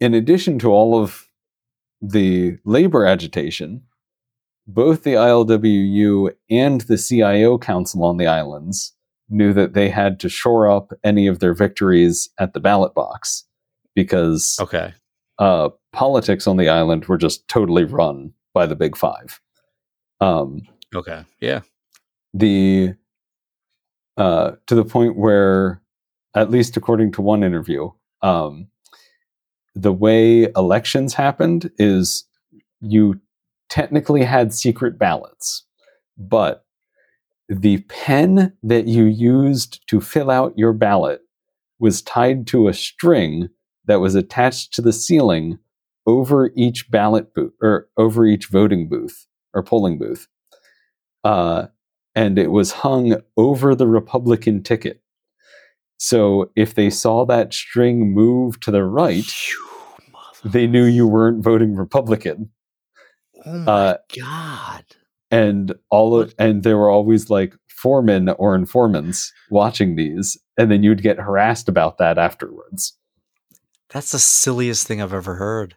in addition to all of the labor agitation, both the ILWU and the CIO Council on the islands knew that they had to shore up any of their victories at the ballot box because Okay. uh, politics on the island were just totally run by the Big Five. Um, Okay. Yeah. the uh, to the point where, at least according to one interview, um, the way elections happened is you technically had secret ballots, but the pen that you used to fill out your ballot was tied to a string that was attached to the ceiling over each ballot booth or over each voting booth or polling booth. Uh, and it was hung over the Republican ticket. So if they saw that string move to the right, they knew you weren't voting Republican. Oh my uh, god. And all of, and there were always like foremen or informants watching these, and then you'd get harassed about that afterwards. That's the silliest thing I've ever heard.